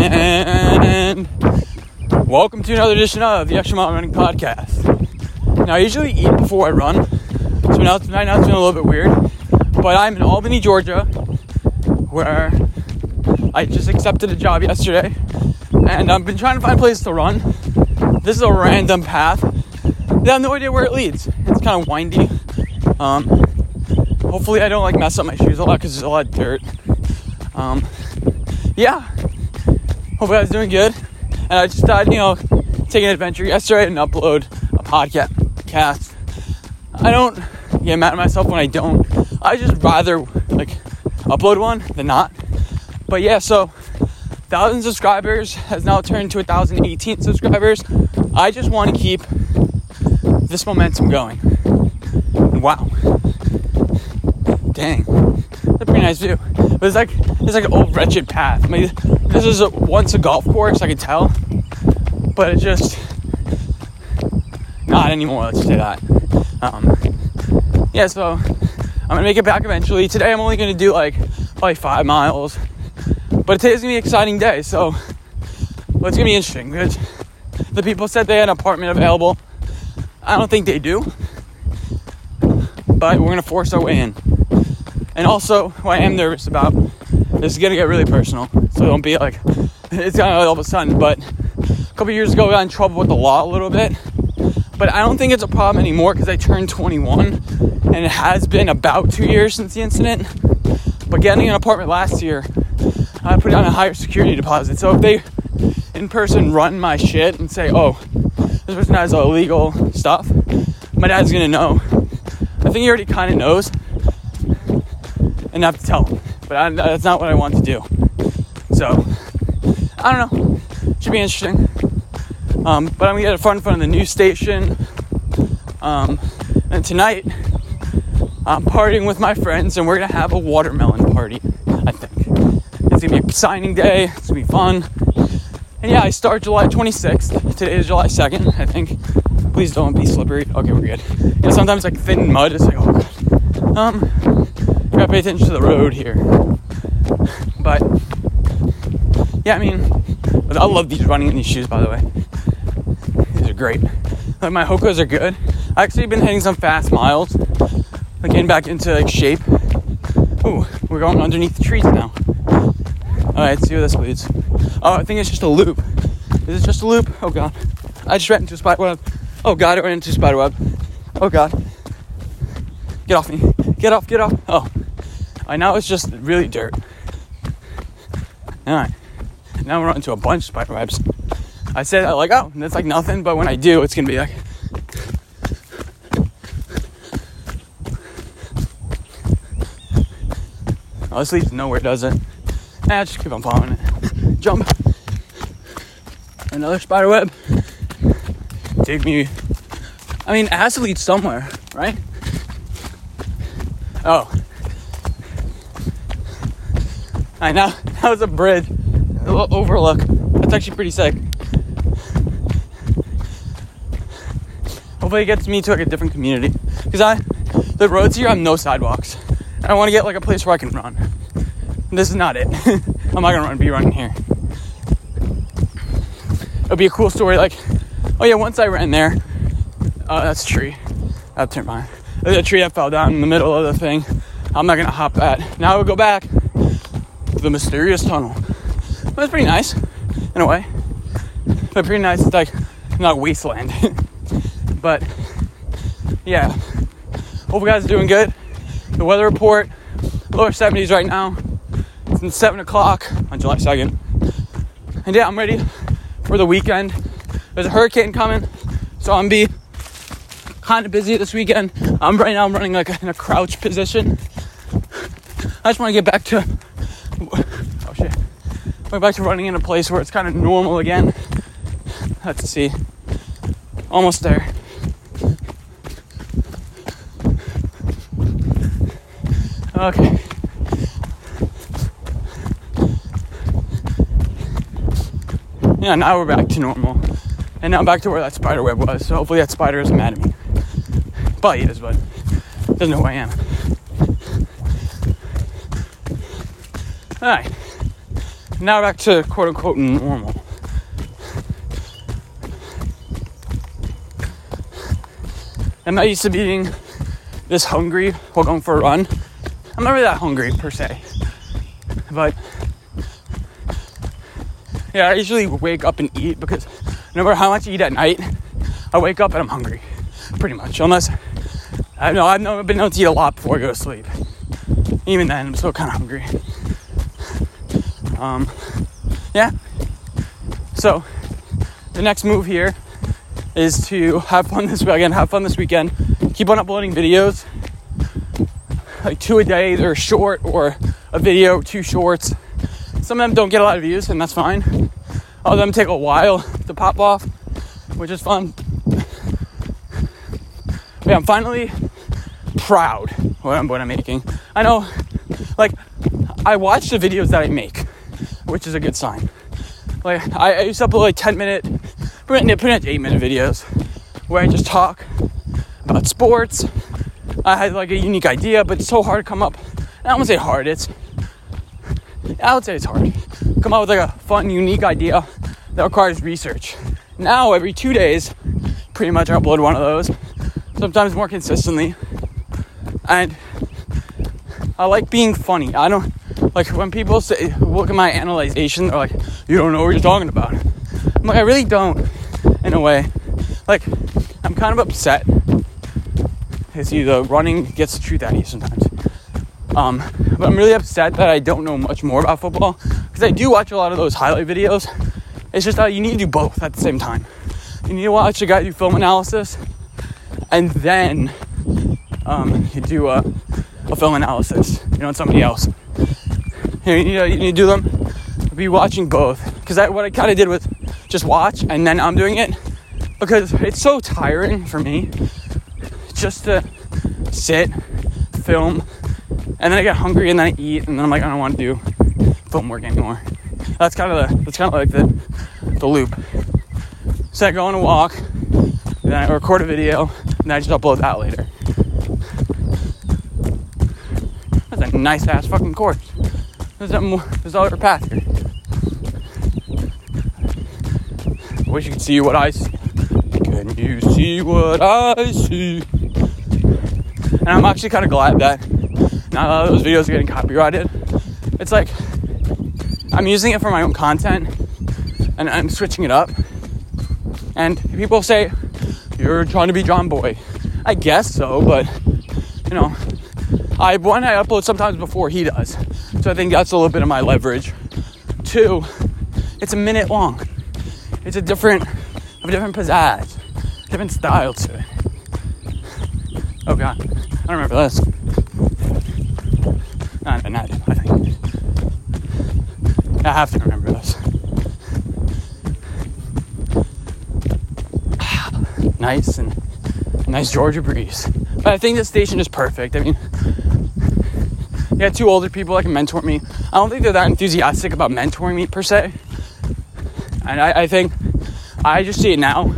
And welcome to another edition of the Extra Mile Running Podcast. Now, I usually eat before I run, so now tonight now it's been a little bit weird. But I'm in Albany, Georgia, where I just accepted a job yesterday, and I've been trying to find a place to run. This is a random path. I have no idea where it leads. It's kind of windy. Um, hopefully, I don't like mess up my shoes a lot because there's a lot of dirt. Um, yeah, hope you guys doing good. And I just thought, you know, take an adventure yesterday and upload a podcast. I don't get mad at myself when I don't. I just rather like upload one than not. But yeah, so thousand subscribers has now turned to 1,018 subscribers. I just want to keep this momentum going. Wow, dang, that's a pretty nice view. But it's like it's like an old wretched path. This is a, once a golf course, I can tell, but it just not anymore. Let's say that. Um, yeah, so I'm gonna make it back eventually. Today I'm only gonna do like probably five miles, but today's gonna be an exciting day. So well, it's gonna be interesting because the people said they had an apartment available. I don't think they do, but we're gonna force our way in. And also, what I am nervous about this is gonna get really personal. So don't be like, it's kind of all of a sudden. But a couple years ago, I got in trouble with the law a little bit. But I don't think it's a problem anymore because I turned 21 and it has been about two years since the incident. But getting an apartment last year, I put down a higher security deposit. So if they in person run my shit and say, oh, this person has illegal stuff, my dad's gonna know. I think he already kind of knows and have to tell him. But I, that's not what I want to do. So, I don't know. Should be interesting. Um, but I'm gonna get a fun fun in the news station. Um, and tonight, I'm partying with my friends, and we're gonna have a watermelon party. I think it's gonna be a signing day. It's gonna be fun. And yeah, I start July 26th. Today is July 2nd, I think. Please don't be slippery. Okay, we're good. Yeah, sometimes like thin mud is like, oh god. Um, gotta pay attention to the road here. But yeah, I mean, I love these running in these shoes. By the way, these are great. Like my Hoka's are good. I actually been hitting some fast miles, like getting back into like shape. Ooh, we're going underneath the trees now. All right, let's see where this leads. Oh, I think it's just a loop. Is it just a loop? Oh god, I just ran into a spider web. Oh god, I ran into a spider web. Oh god, get off me! Get off! Get off! Oh, I now it's just really dirt. All right, now we're on into a bunch of spider webs. I said I like, oh, that's like nothing, but when I do, it's gonna be like. Oh, this leads nowhere, does it? Nah, just keep on following it. Jump. Another spider web. Take me. I mean, it has to lead somewhere, right? Oh. I know. That was a bridge. Little overlook. That's actually pretty sick. Hopefully it gets me to like a different community. Because I the roads here have no sidewalks. And I want to get like a place where I can run. And this is not it. I'm not gonna run be running here. It'll be a cool story like, oh yeah, once I ran there. Oh, that's a tree. That turned mine. There's a tree that fell down in the middle of the thing. I'm not gonna hop that. Now I would go back to the mysterious tunnel. But was pretty nice, in a way. But pretty nice. It's like not wasteland. but yeah. Hope you guys are doing good. The weather report, lower 70s right now. It's 7 o'clock on July 2nd. And yeah, I'm ready for the weekend. There's a hurricane coming, so I'm be kind of busy this weekend. I'm right now I'm running like in a crouch position. I just want to get back to oh shit, going back to running in a place where it's kind of normal again. Let's see, almost there. Okay. Yeah, now we're back to normal. And now back to where that spider web was. So hopefully that spider isn't mad at me. Probably is, but doesn't know who I am. Alright. Now back to quote unquote normal. I'm not used to being this hungry while going for a run. I'm not really that hungry per se, but yeah, I usually wake up and eat because no matter how much I eat at night, I wake up and I'm hungry, pretty much. Unless I know I've been known to eat a lot before I go to sleep. Even then, I'm still kind of hungry. Um, yeah. So the next move here is to have fun this weekend. Have fun this weekend. Keep on uploading videos, like two a day. They're short or a video, two shorts. Some of them don't get a lot of views, and that's fine. All of them take a while to pop off, which is fun. But yeah, I'm finally proud what I'm, what I'm making. I know, like, I watch the videos that I make, which is a good sign. Like, I, I used to upload like 10 minute, pretty much 8 minute videos where I just talk about sports. I had like a unique idea, but it's so hard to come up. I don't say hard, it's, I would say it's hard. Come up with like a fun, unique idea that requires research. Now, every two days, pretty much I upload one of those, sometimes more consistently. And I like being funny. I don't like when people say, look at my analyzation, they're like, you don't know what you're talking about. I'm like, I really don't, in a way. Like, I'm kind of upset. See, the running gets the truth out of you sometimes. Um, but I'm really upset that I don't know much more about football because I do watch a lot of those highlight videos. It's just that you need to do both at the same time. You need to watch a guy do film analysis and then um, you do a, a film analysis, you know, on somebody else. You, know, you, need to, you need to do them, be watching both. Because what I kind of did was just watch and then I'm doing it because it's so tiring for me just to sit, film, and then I get hungry and then I eat and then I'm like, I don't want to do film work anymore. That's kind of the that's kind of like the the loop. So I go on a walk, then I record a video, and then I just upload that later. That's a nice ass fucking course. There's a more, there's other path here. I wish you could see what I see. Can you see what I see? And I'm actually kind of glad that not a lot of those videos are getting copyrighted. It's like I'm using it for my own content and I'm switching it up. And people say, You're trying to be Jomboy. I guess so, but you know, I one I upload sometimes before he does. So I think that's a little bit of my leverage. Two, it's a minute long. It's a different a different pizzazz, different style to it. Oh god, I don't remember this. Not, not, I think. I have to remember this. nice and nice Georgia breeze. But I think this station is perfect. I mean, you got two older people that can mentor me. I don't think they're that enthusiastic about mentoring me per se. And I, I think I just see it now.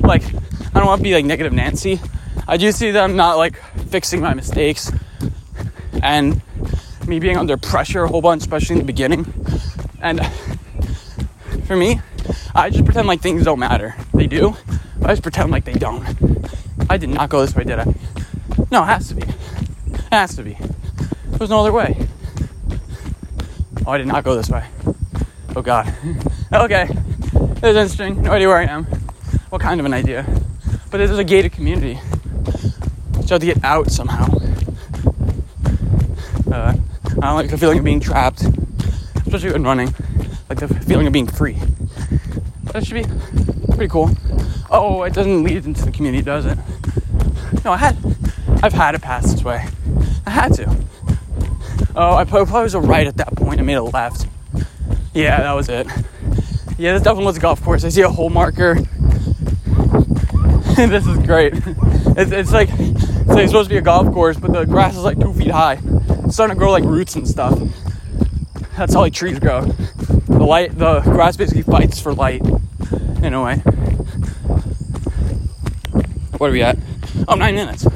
Like, I don't want to be like negative Nancy. I do see them not like fixing my mistakes and me being under pressure a whole bunch, especially in the beginning. And for me, I just pretend like things don't matter. They do, I just pretend like they don't. I did not go this way, did I? No, it has to be. It has to be. There's no other way. Oh, I did not go this way. Oh, God. okay. It was interesting. No idea where I am. What kind of an idea? But there's a gated community. So I have to get out somehow. Uh, I don't like the feeling of being trapped, especially when running. Like the feeling of being free. It should be pretty cool. Oh, it doesn't lead into the community, does it? No, I had, I've had it pass this way. I had to. Oh, I probably was a right at that point. I made a left. Yeah, that was it. Yeah, this definitely was a golf course. I see a hole marker. this is great. It's, it's like it's like supposed to be a golf course, but the grass is like two feet high. It's starting to grow like roots and stuff. That's how like trees grow. The light, the grass basically fights for light in a way. What are we at? Oh, nine minutes. All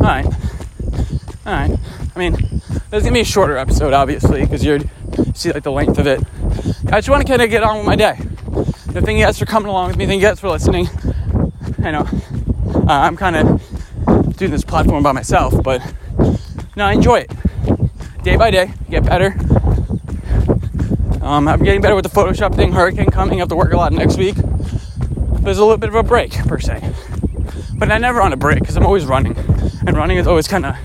right. All right. I mean, this is gonna be a shorter episode, obviously, because you're see like the length of it. I just want to kind of get on with my day. The thank you guys for coming along with me. Thank you guys for listening. I know uh, I'm kind of doing this platform by myself, but no, I enjoy it. Day by day, get better. Um, I'm getting better with the Photoshop thing. Hurricane coming. I have to work a lot next week. There's a little bit of a break per se, but I never on a break because I'm always running, and running is always kind of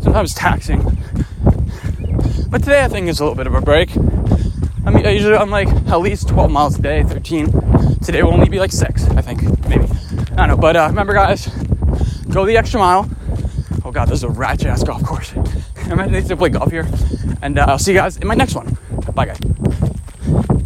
sometimes taxing. But today I think it's a little bit of a break. I mean, I usually I'm like at least 12 miles a day, 13. Today will only be like six, I think, maybe. I don't know. But uh, remember, guys, go the extra mile. Oh God, there's a ratchet ass golf course. I'm ready to play golf here, and uh, I'll see you guys in my next one. Bye, guys.